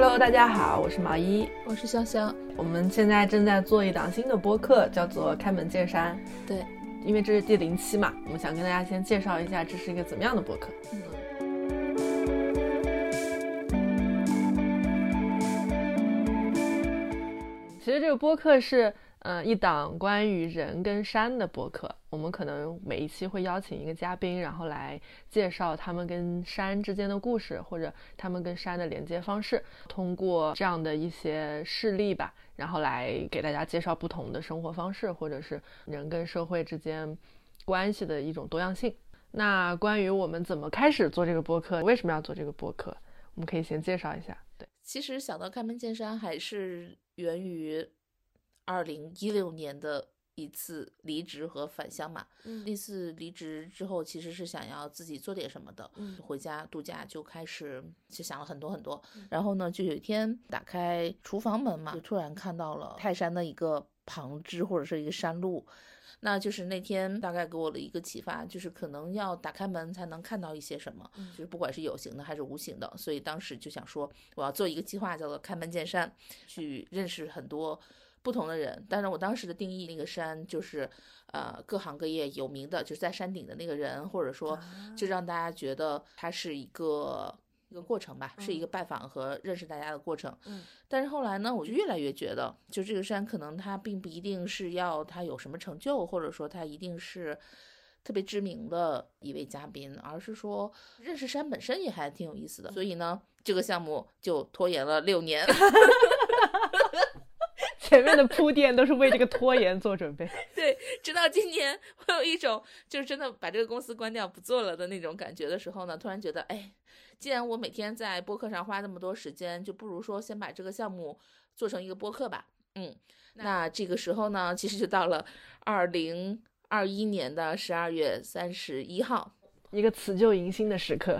Hello，大家好，我是毛衣，我是香香。我们现在正在做一档新的播客，叫做《开门见山》。对，因为这是第零期嘛，我们想跟大家先介绍一下这是一个怎么样的播客。嗯。其实这个播客是。嗯，一档关于人跟山的播客，我们可能每一期会邀请一个嘉宾，然后来介绍他们跟山之间的故事，或者他们跟山的连接方式，通过这样的一些事例吧，然后来给大家介绍不同的生活方式，或者是人跟社会之间关系的一种多样性。那关于我们怎么开始做这个播客，为什么要做这个播客，我们可以先介绍一下。对，其实想到开门见山，还是源于。二零一六年的一次离职和返乡嘛，那次离职之后，其实是想要自己做点什么的，嗯。回家度假就开始就想了很多很多，然后呢，就有一天打开厨房门嘛，就突然看到了泰山的一个旁支或者是一个山路，那就是那天大概给我了一个启发，就是可能要打开门才能看到一些什么，就是不管是有形的还是无形的，所以当时就想说我要做一个计划，叫做开门见山，去认识很多。不同的人，但是我当时的定义，那个山就是，呃，各行各业有名的，就是在山顶的那个人，或者说，就让大家觉得它是一个一个过程吧，是一个拜访和认识大家的过程。嗯。但是后来呢，我就越来越觉得，就这个山可能它并不一定是要它有什么成就，或者说它一定是特别知名的一位嘉宾，而是说认识山本身也还挺有意思的。所以呢，这个项目就拖延了六年。前面的铺垫都是为这个拖延做准备。对，直到今年，我有一种就是真的把这个公司关掉不做了的那种感觉的时候呢，突然觉得，哎，既然我每天在播客上花那么多时间，就不如说先把这个项目做成一个播客吧。嗯，那这个时候呢，其实就到了二零二一年的十二月三十一号，一个辞旧迎新的时刻。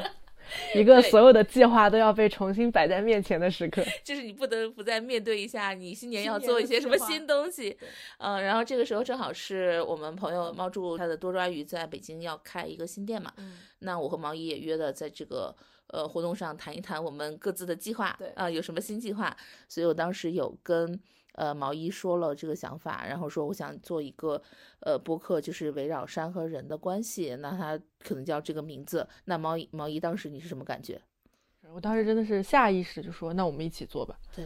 一个所有的计划都要被重新摆在面前的时刻，就是你不得不再面对一下，你新年要做一些什么新东西。嗯，然后这个时候正好是我们朋友猫柱他的多抓鱼在北京要开一个新店嘛。嗯，那我和毛姨也约了在这个呃活动上谈一谈我们各自的计划。对啊，有什么新计划？所以我当时有跟。呃，毛衣说了这个想法，然后说我想做一个呃播客，就是围绕山和人的关系，那他可能叫这个名字。那毛衣毛衣当时你是什么感觉？我当时真的是下意识就说，那我们一起做吧。对，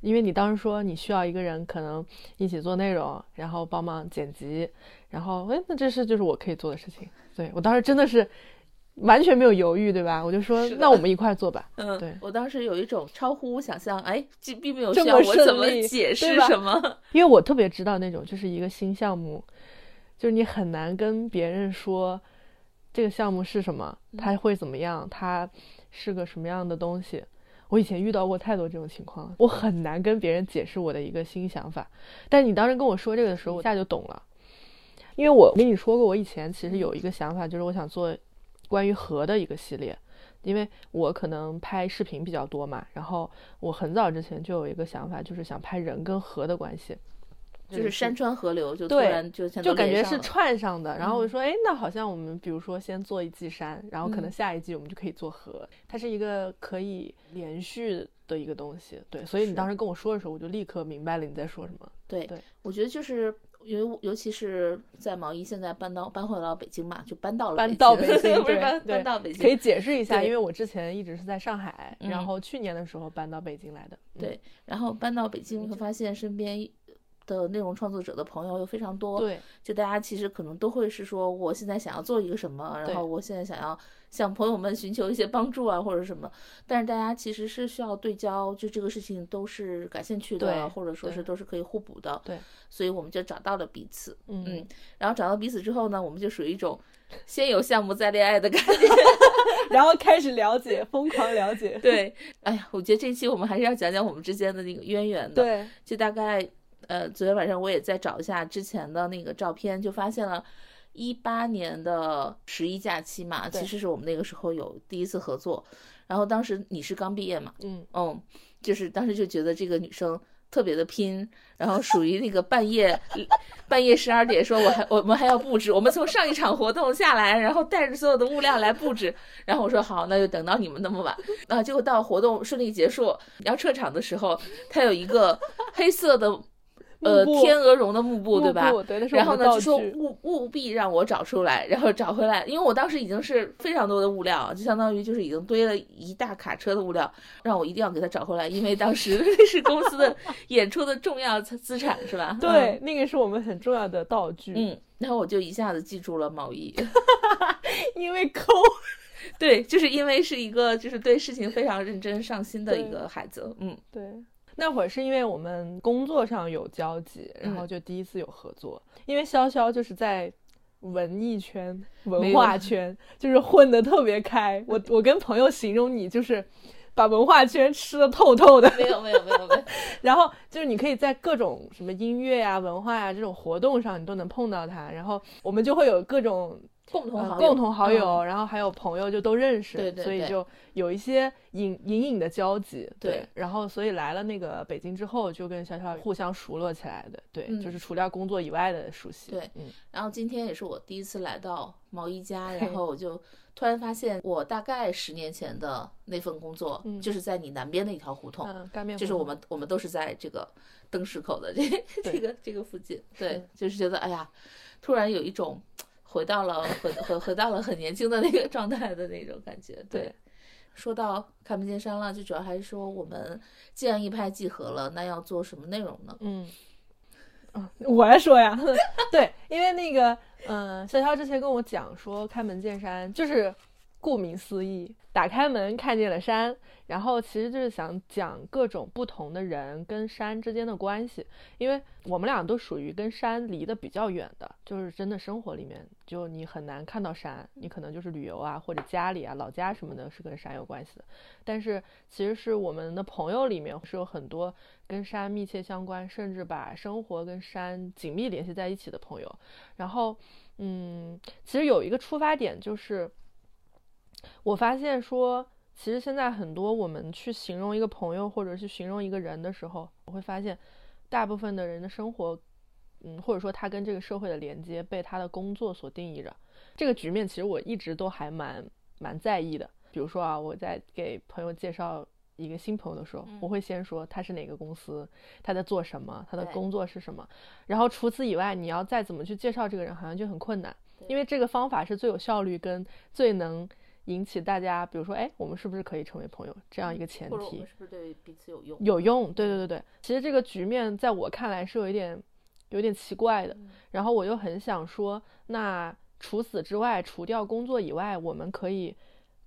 因为你当时说你需要一个人，可能一起做内容，然后帮忙剪辑，然后哎，那这是就是我可以做的事情。对我当时真的是。完全没有犹豫，对吧？我就说，那我们一块做吧。嗯，对我当时有一种超乎想象，哎，这并没有需要我怎么解释什么，因为我特别知道那种，就是一个新项目，就是你很难跟别人说这个项目是什么，它会怎么样，它是个什么样的东西。我以前遇到过太多这种情况，我很难跟别人解释我的一个新想法。但你当时跟我说这个的时候，我一下就懂了，因为我跟你说过，我以前其实有一个想法，就是我想做。关于河的一个系列，因为我可能拍视频比较多嘛，然后我很早之前就有一个想法，就是想拍人跟河的关系，就是山川河流就突然就就感觉是串上的。然后我就说，哎，那好像我们比如说先做一季山，然后可能下一季我们就可以做河，它是一个可以连续的一个东西。对，所以你当时跟我说的时候，我就立刻明白了你在说什么。对对，我觉得就是。尤尤其是在毛衣现在搬到搬回到北京嘛，就搬到了搬到北京，不是搬搬到北京。可以解释一下，因为我之前一直是在上海，然后去年的时候搬到北京来的。对，然后搬到北京，会发现身边。的内容创作者的朋友又非常多，对，就大家其实可能都会是说，我现在想要做一个什么，然后我现在想要向朋友们寻求一些帮助啊，或者什么，但是大家其实是需要对焦，就这个事情都是感兴趣的，或者说是都是可以互补的，对，所以我们就找到了彼此，嗯，然后找到彼此之后呢，我们就属于一种先有项目再恋爱的感觉，然后开始了解，疯狂了解，对，哎呀，我觉得这期我们还是要讲讲我们之间的那个渊源的，对，就大概。呃，昨天晚上我也在找一下之前的那个照片，就发现了，一八年的十一假期嘛，其实是我们那个时候有第一次合作。然后当时你是刚毕业嘛，嗯嗯，就是当时就觉得这个女生特别的拼，然后属于那个半夜 半夜十二点说，我还我们还要布置，我们从上一场活动下来，然后带着所有的物料来布置，然后我说好，那就等到你们那么晚，啊，结果到活动顺利结束要撤场的时候，他有一个黑色的。呃，天鹅绒的幕布，对吧？然后呢，就说务务必让我找出来，然后找回来，因为我当时已经是非常多的物料，就相当于就是已经堆了一大卡车的物料，让我一定要给他找回来，因为当时 那是公司的 演出的重要资产，是吧？对，那个是我们很重要的道具。嗯，然后我就一下子记住了毛衣，因为抠，对，就是因为是一个就是对事情非常认真上心的一个孩子。嗯，对。那会儿是因为我们工作上有交集，然后就第一次有合作。因为潇潇就是在文艺圈、文化 圈，就是混得特别开。我我跟朋友形容你，就是把文化圈吃的透透的。没有没有没有没 有。然后就是你可以在各种什么音乐呀、文化呀这种活动上，你都能碰到他。然后我们就会有各种。共同好友，共同好友，然后还有朋友就都认识，对对，所以就有一些隐隐隐的交集，对。然后所以来了那个北京之后，就跟小小互相熟络起来的，对，就是除掉工作以外的熟悉，对，嗯。然后今天也是我第一次来到毛衣家，然后我就突然发现，我大概十年前的那份工作，就是在你南边的一条胡同，就是我们我们都是在这个灯市口的这 这个这个附近，对，就是觉得哎呀，突然有一种。回到了回回回到了很年轻的那个状态的那种感觉。对，说到看不见山了，就主要还是说我们既然一拍即合了，那要做什么内容呢？嗯，啊，我来说呀。对，因为那个，嗯，潇潇之前跟我讲说，开门见山就是顾名思义，打开门看见了山。然后其实就是想讲各种不同的人跟山之间的关系，因为我们俩都属于跟山离得比较远的，就是真的生活里面就你很难看到山，你可能就是旅游啊或者家里啊老家什么的是跟山有关系的。但是其实是我们的朋友里面是有很多跟山密切相关，甚至把生活跟山紧密联系在一起的朋友。然后，嗯，其实有一个出发点就是，我发现说。其实现在很多我们去形容一个朋友，或者是形容一个人的时候，我会发现，大部分的人的生活，嗯，或者说他跟这个社会的连接，被他的工作所定义着。这个局面其实我一直都还蛮蛮在意的。比如说啊，我在给朋友介绍一个新朋友的时候，我会先说他是哪个公司，他在做什么，他的工作是什么。然后除此以外，你要再怎么去介绍这个人，好像就很困难，因为这个方法是最有效率跟最能。引起大家，比如说，哎，我们是不是可以成为朋友？这样一个前提，我们是不是对彼此有用？有用，对对对对。其实这个局面在我看来是有一点，有点奇怪的。然后我又很想说，那除此之外，除掉工作以外，我们可以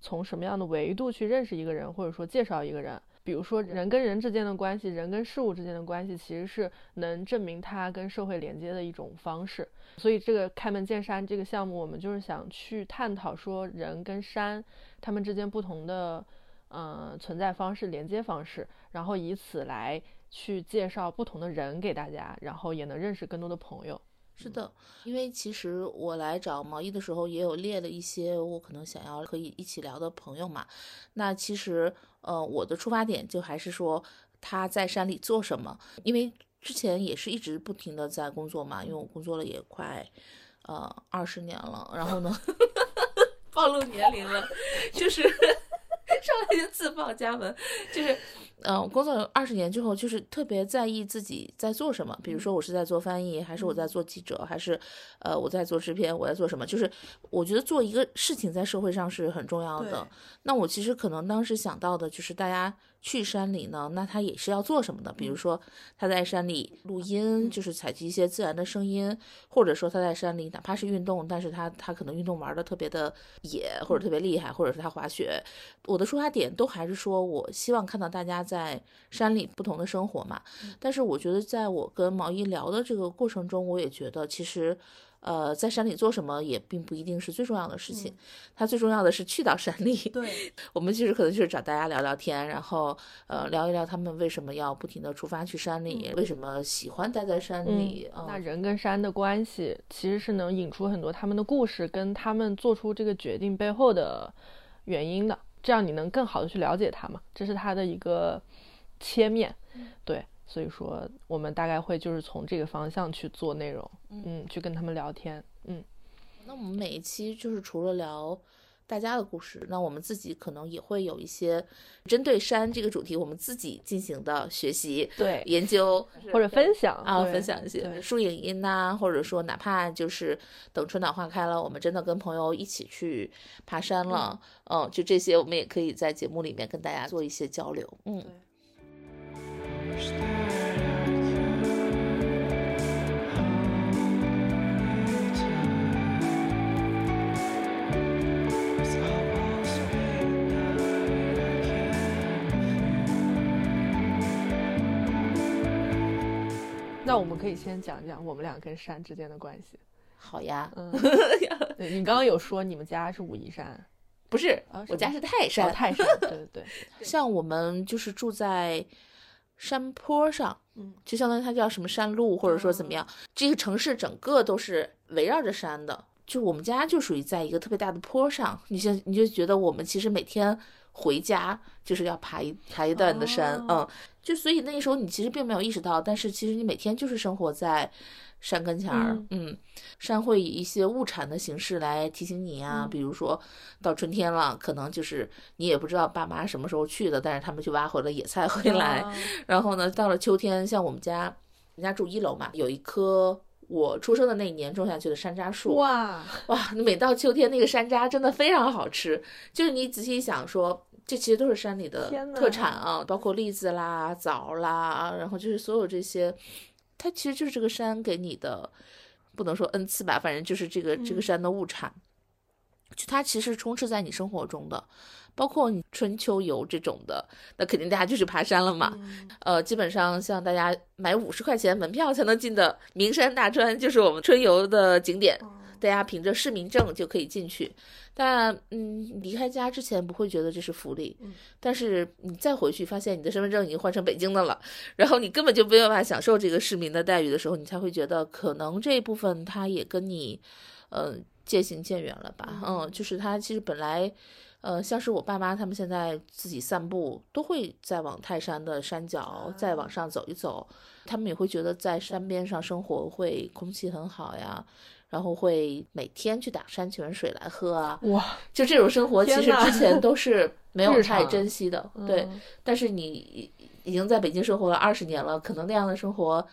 从什么样的维度去认识一个人，或者说介绍一个人？比如说，人跟人之间的关系，人跟事物之间的关系，其实是能证明他跟社会连接的一种方式。所以，这个开门见山这个项目，我们就是想去探讨说，人跟山他们之间不同的，嗯，存在方式、连接方式，然后以此来去介绍不同的人给大家，然后也能认识更多的朋友。是的，因为其实我来找毛衣的时候，也有列了一些我可能想要可以一起聊的朋友嘛。那其实，呃，我的出发点就还是说他在山里做什么，因为之前也是一直不停的在工作嘛，因为我工作了也快，呃，二十年了。然后呢，暴露年龄了，就是上来就自报家门，就是。嗯，工作二十年之后，就是特别在意自己在做什么。比如说，我是在做翻译，还是我在做记者，还是呃我在做制片，我在做什么？就是我觉得做一个事情在社会上是很重要的。那我其实可能当时想到的就是大家。去山里呢，那他也是要做什么的？比如说他在山里录音，就是采集一些自然的声音，或者说他在山里哪怕是运动，但是他他可能运动玩的特别的野，或者特别厉害，或者是他滑雪。我的出发点都还是说我希望看到大家在山里不同的生活嘛。但是我觉得在我跟毛衣聊的这个过程中，我也觉得其实。呃，在山里做什么也并不一定是最重要的事情，它最重要的是去到山里。对，我们其实可能就是找大家聊聊天，然后呃聊一聊他们为什么要不停的出发去山里，为什么喜欢待在山里。那人跟山的关系其实是能引出很多他们的故事，跟他们做出这个决定背后的原因的，这样你能更好的去了解他嘛？这是他的一个切面。对，所以说我们大概会就是从这个方向去做内容，嗯，去跟他们聊天，嗯。那我们每一期就是除了聊。大家的故事，那我们自己可能也会有一些针对山这个主题，我们自己进行的学习、对研究或者分享啊，分享一些树影音呐，或者说哪怕就是等春暖花开了，我们真的跟朋友一起去爬山了，嗯，就这些，我们也可以在节目里面跟大家做一些交流，嗯。那我们可以先讲讲我们俩跟山之间的关系。好呀，嗯，你刚刚有说你们家是武夷山，不是？我家是泰山。泰山，对对对。像我们就是住在山坡上，嗯，就相当于它叫什么山路，或者说怎么样。这个城市整个都是围绕着山的，就我们家就属于在一个特别大的坡上。你现你就觉得我们其实每天回家就是要爬一爬一段的山，嗯。就所以那时候你其实并没有意识到，但是其实你每天就是生活在山跟前儿，嗯，山会以一些物产的形式来提醒你啊，比如说到春天了，可能就是你也不知道爸妈什么时候去的，但是他们去挖回了野菜回来，然后呢，到了秋天，像我们家，人家住一楼嘛，有一棵我出生的那一年种下去的山楂树，哇。哇，每到秋天那个山楂真的非常好吃，就是你仔细想说。这其实都是山里的特产啊，包括栗子啦、枣啦，然后就是所有这些，它其实就是这个山给你的，不能说恩赐吧，反正就是这个这个山的物产，就它其实充斥在你生活中的，包括你春秋游这种的，那肯定大家就是爬山了嘛。呃，基本上像大家买五十块钱门票才能进的名山大川，就是我们春游的景点。大家凭着市民证就可以进去，但嗯，离开家之前不会觉得这是福利，但是你再回去发现你的身份证已经换成北京的了，然后你根本就没有办法享受这个市民的待遇的时候，你才会觉得可能这一部分他也跟你，呃，渐行渐远了吧？嗯，就是他其实本来，呃，像是我爸妈他们现在自己散步都会再往泰山的山脚再往上走一走，他们也会觉得在山边上生活会空气很好呀。然后会每天去打山泉水来喝啊！哇，就这种生活，其实之前都是 没有太珍惜的。对，但是你已经在北京生活了二十年了，可能那样的生活，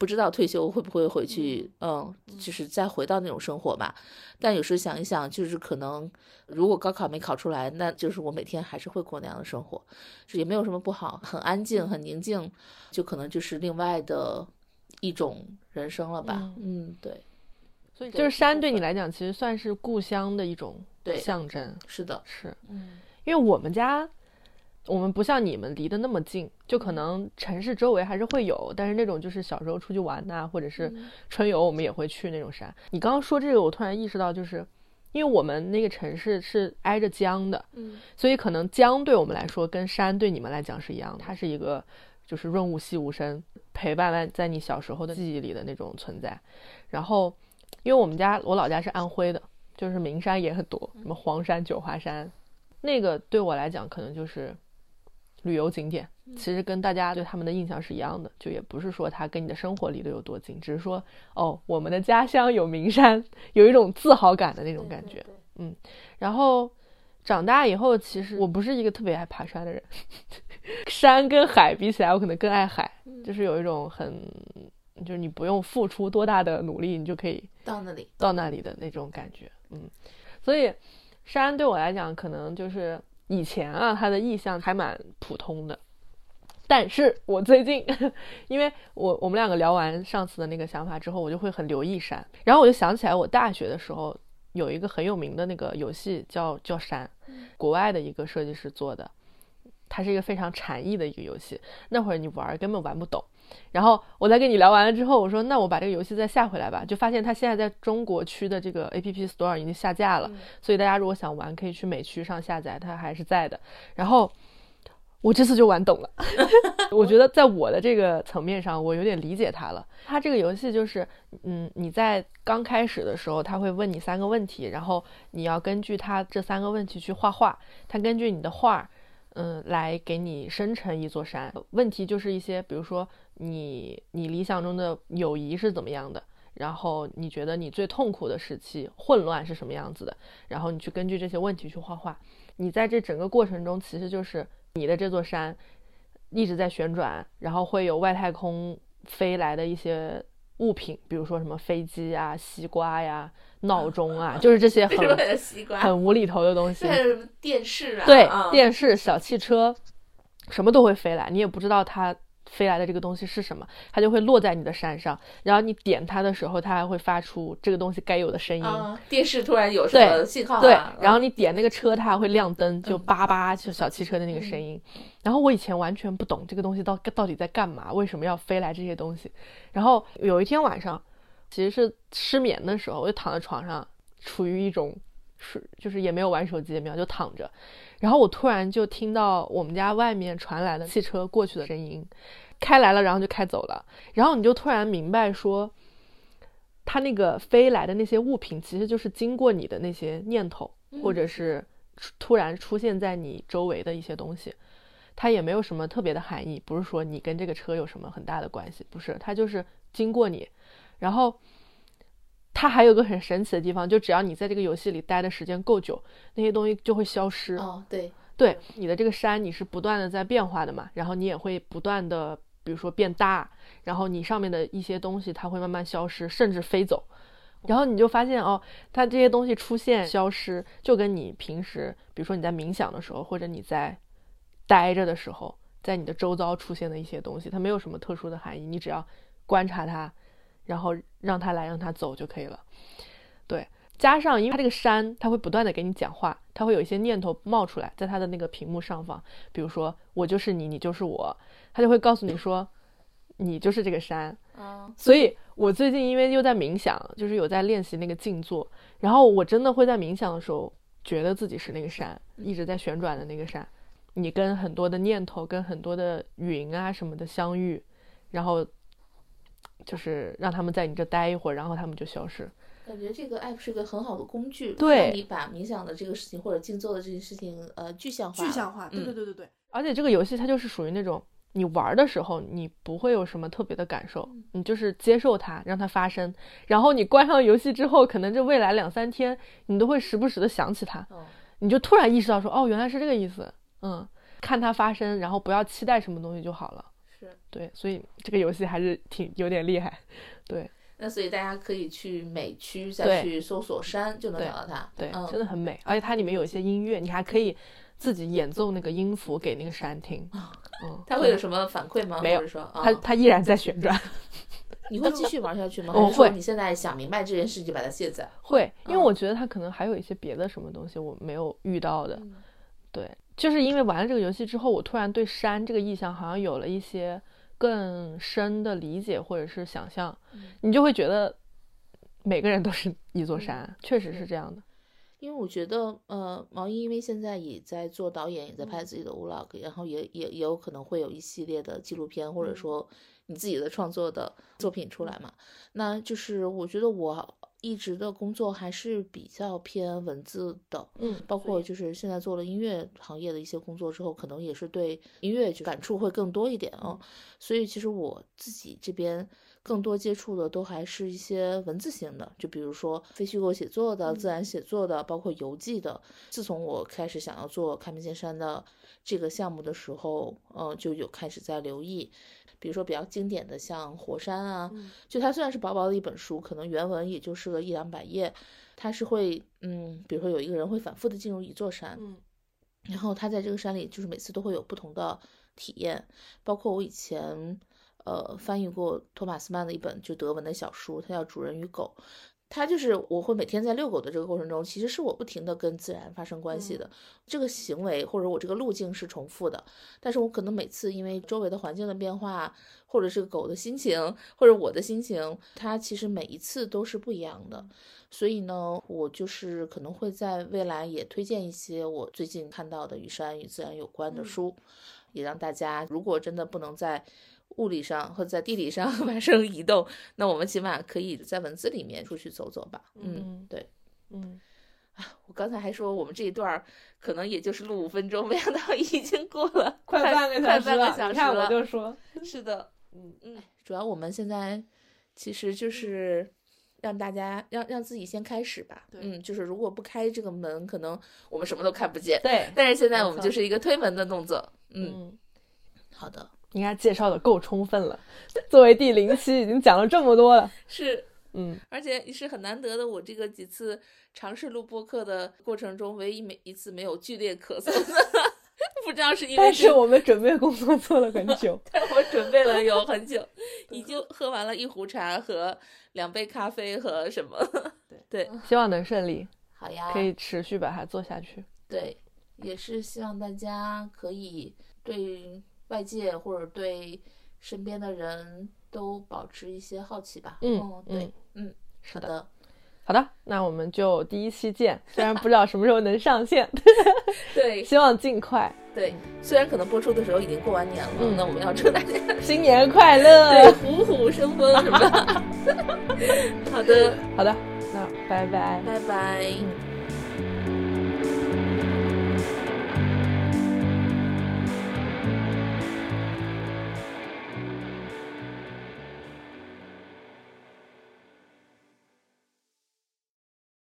不知道退休会不会回去？嗯，就是再回到那种生活吧。但有时候想一想，就是可能如果高考没考出来，那就是我每天还是会过那样的生活，也没有什么不好，很安静，很宁静，就可能就是另外的一种人生了吧。嗯，对。所以就是山对你来讲，其实算是故乡的一种象征。是的，是，嗯，因为我们家，我们不像你们离得那么近，就可能城市周围还是会有，但是那种就是小时候出去玩呐，或者是春游，我们也会去那种山。你刚刚说这个，我突然意识到，就是因为我们那个城市是挨着江的，嗯，所以可能江对我们来说跟山对你们来讲是一样的，它是一个就是润物细无声，陪伴在在你小时候的记忆里的那种存在，然后。因为我们家我老家是安徽的，就是名山也很多，什么黄山、九华山，那个对我来讲可能就是旅游景点。其实跟大家对他们的印象是一样的，就也不是说它跟你的生活离得有多近，只是说哦，我们的家乡有名山，有一种自豪感的那种感觉。嗯，然后长大以后，其实我不是一个特别爱爬山的人，山跟海比起来，我可能更爱海，就是有一种很。就是你不用付出多大的努力，你就可以到那里，到那里的那种感觉，嗯，所以山对我来讲，可能就是以前啊，他的意向还蛮普通的。但是我最近，因为我我们两个聊完上次的那个想法之后，我就会很留意山，然后我就想起来，我大学的时候有一个很有名的那个游戏叫叫山，国外的一个设计师做的，它是一个非常禅意的一个游戏，那会儿你玩根本玩不懂。然后我在跟你聊完了之后，我说那我把这个游戏再下回来吧，就发现它现在在中国区的这个 A P P Store 已经下架了，所以大家如果想玩，可以去美区上下载，它还是在的。然后我这次就玩懂了，我觉得在我的这个层面上，我有点理解它了。它这个游戏就是，嗯，你在刚开始的时候，他会问你三个问题，然后你要根据他这三个问题去画画，他根据你的画。嗯，来给你生成一座山。问题就是一些，比如说你你理想中的友谊是怎么样的，然后你觉得你最痛苦的时期混乱是什么样子的，然后你去根据这些问题去画画。你在这整个过程中，其实就是你的这座山一直在旋转，然后会有外太空飞来的一些物品，比如说什么飞机啊、西瓜呀。闹钟啊，就是这些很很无厘头的东西。电视啊，对，电视、小汽车，什么都会飞来，你也不知道它飞来的这个东西是什么，它就会落在你的山上。然后你点它的时候，它还会发出这个东西该有的声音。电视突然有什么信号？对，然后你点那个车，它还会亮灯，就叭叭，就小汽车的那个声音。然后我以前完全不懂这个东西到到底在干嘛，为什么要飞来这些东西。然后有一天晚上。其实是失眠的时候，我就躺在床上，处于一种睡，就是也没有玩手机，也没有就躺着。然后我突然就听到我们家外面传来的汽车过去的声音，开来了，然后就开走了。然后你就突然明白说，它那个飞来的那些物品，其实就是经过你的那些念头，或者是突然出现在你周围的一些东西。它也没有什么特别的含义，不是说你跟这个车有什么很大的关系，不是，它就是经过你。然后，它还有个很神奇的地方，就只要你在这个游戏里待的时间够久，那些东西就会消失。哦，对，对，你的这个山你是不断的在变化的嘛，然后你也会不断的，比如说变大，然后你上面的一些东西它会慢慢消失，甚至飞走。然后你就发现哦，它这些东西出现消失，就跟你平时，比如说你在冥想的时候，或者你在待着的时候，在你的周遭出现的一些东西，它没有什么特殊的含义，你只要观察它。然后让他来，让他走就可以了。对，加上因为他这个山，他会不断的给你讲话，他会有一些念头冒出来，在他的那个屏幕上方，比如说我就是你，你就是我，他就会告诉你说，你就是这个山。所以我最近因为又在冥想，就是有在练习那个静坐，然后我真的会在冥想的时候，觉得自己是那个山，一直在旋转的那个山。你跟很多的念头，跟很多的云啊什么的相遇，然后。就是让他们在你这待一会儿，然后他们就消失。感觉这个 app 是个很好的工具，对你把冥想的这个事情或者静坐的这件事情，呃，具象化。具象化，对对对对对。而且这个游戏它就是属于那种你玩的时候你不会有什么特别的感受，你就是接受它，让它发生。然后你关上游戏之后，可能这未来两三天你都会时不时的想起它，你就突然意识到说，哦，原来是这个意思。嗯，看它发生，然后不要期待什么东西就好了。是对，所以这个游戏还是挺有点厉害。对，那所以大家可以去美区再去搜索山，就能找到它。对，真的很美，而且它里面有一些音乐，你还可以自己演奏那个音符给那个山听。嗯，它会有什么反馈吗？没有，说它它依然在旋转。你会继续玩下去吗？我会。你现在想明白这件事，就把它卸载。会，因为我觉得它可能还有一些别的什么东西我没有遇到的。对，就是因为玩了这个游戏之后，我突然对山这个意象好像有了一些。更深的理解或者是想象，你就会觉得每个人都是一座山，确实是这样的。因为我觉得，呃，毛衣因为现在也在做导演，也在拍自己的 vlog，然后也也也有可能会有一系列的纪录片，或者说你自己的创作的作品出来嘛。那就是我觉得我。一直的工作还是比较偏文字的，嗯，包括就是现在做了音乐行业的一些工作之后，可能也是对音乐就感触会更多一点啊。所以其实我自己这边更多接触的都还是一些文字型的，就比如说非虚构写作的、自然写作的，包括游记的。自从我开始想要做开门见山的这个项目的时候，呃，就有开始在留意。比如说比较经典的像《火山》啊，就它虽然是薄薄的一本书，可能原文也就是个一两百页，它是会，嗯，比如说有一个人会反复的进入一座山，嗯，然后他在这个山里就是每次都会有不同的体验，包括我以前，呃，翻译过托马斯曼的一本就德文的小书，它叫《主人与狗》。他就是我会每天在遛狗的这个过程中，其实是我不停的跟自然发生关系的这个行为，或者我这个路径是重复的，但是我可能每次因为周围的环境的变化，或者是狗的心情，或者我的心情，它其实每一次都是不一样的。所以呢，我就是可能会在未来也推荐一些我最近看到的与山与自然有关的书，也让大家如果真的不能在。物理上或者在地理上 发生移动，那我们起码可以在文字里面出去走走吧。嗯，对，嗯，我刚才还说我们这一段可能也就是录五分钟，没想到已经过了 快半个小时了。你看我就说，是的，嗯嗯，主要我们现在其实就是让大家让让自己先开始吧。嗯，就是如果不开这个门，可能我们什么都看不见。对，但是现在我们就是一个推门的动作。嗯，好的，应该介绍的够充分了。作为第零期，已经讲了这么多了。是。嗯，而且也是很难得的，我这个几次尝试录播客的过程中，唯一每一次没有剧烈咳嗽的，不知道是因为。但是我们准备工作做了很久，但我准备了 有很久，已经喝完了一壶茶和两杯咖啡和什么。对对，希望能顺利。好呀，可以持续把它做下去。对，也是希望大家可以对外界或者对身边的人。都保持一些好奇吧。嗯，对，嗯，是的，好的，那我们就第一期见。虽然不知道什么时候能上线，对，希望尽快。对，虽然可能播出的时候已经过完年了，那我们要祝大家 新年快乐，对，虎虎生风，是吧？好的，好的，那拜拜，拜拜。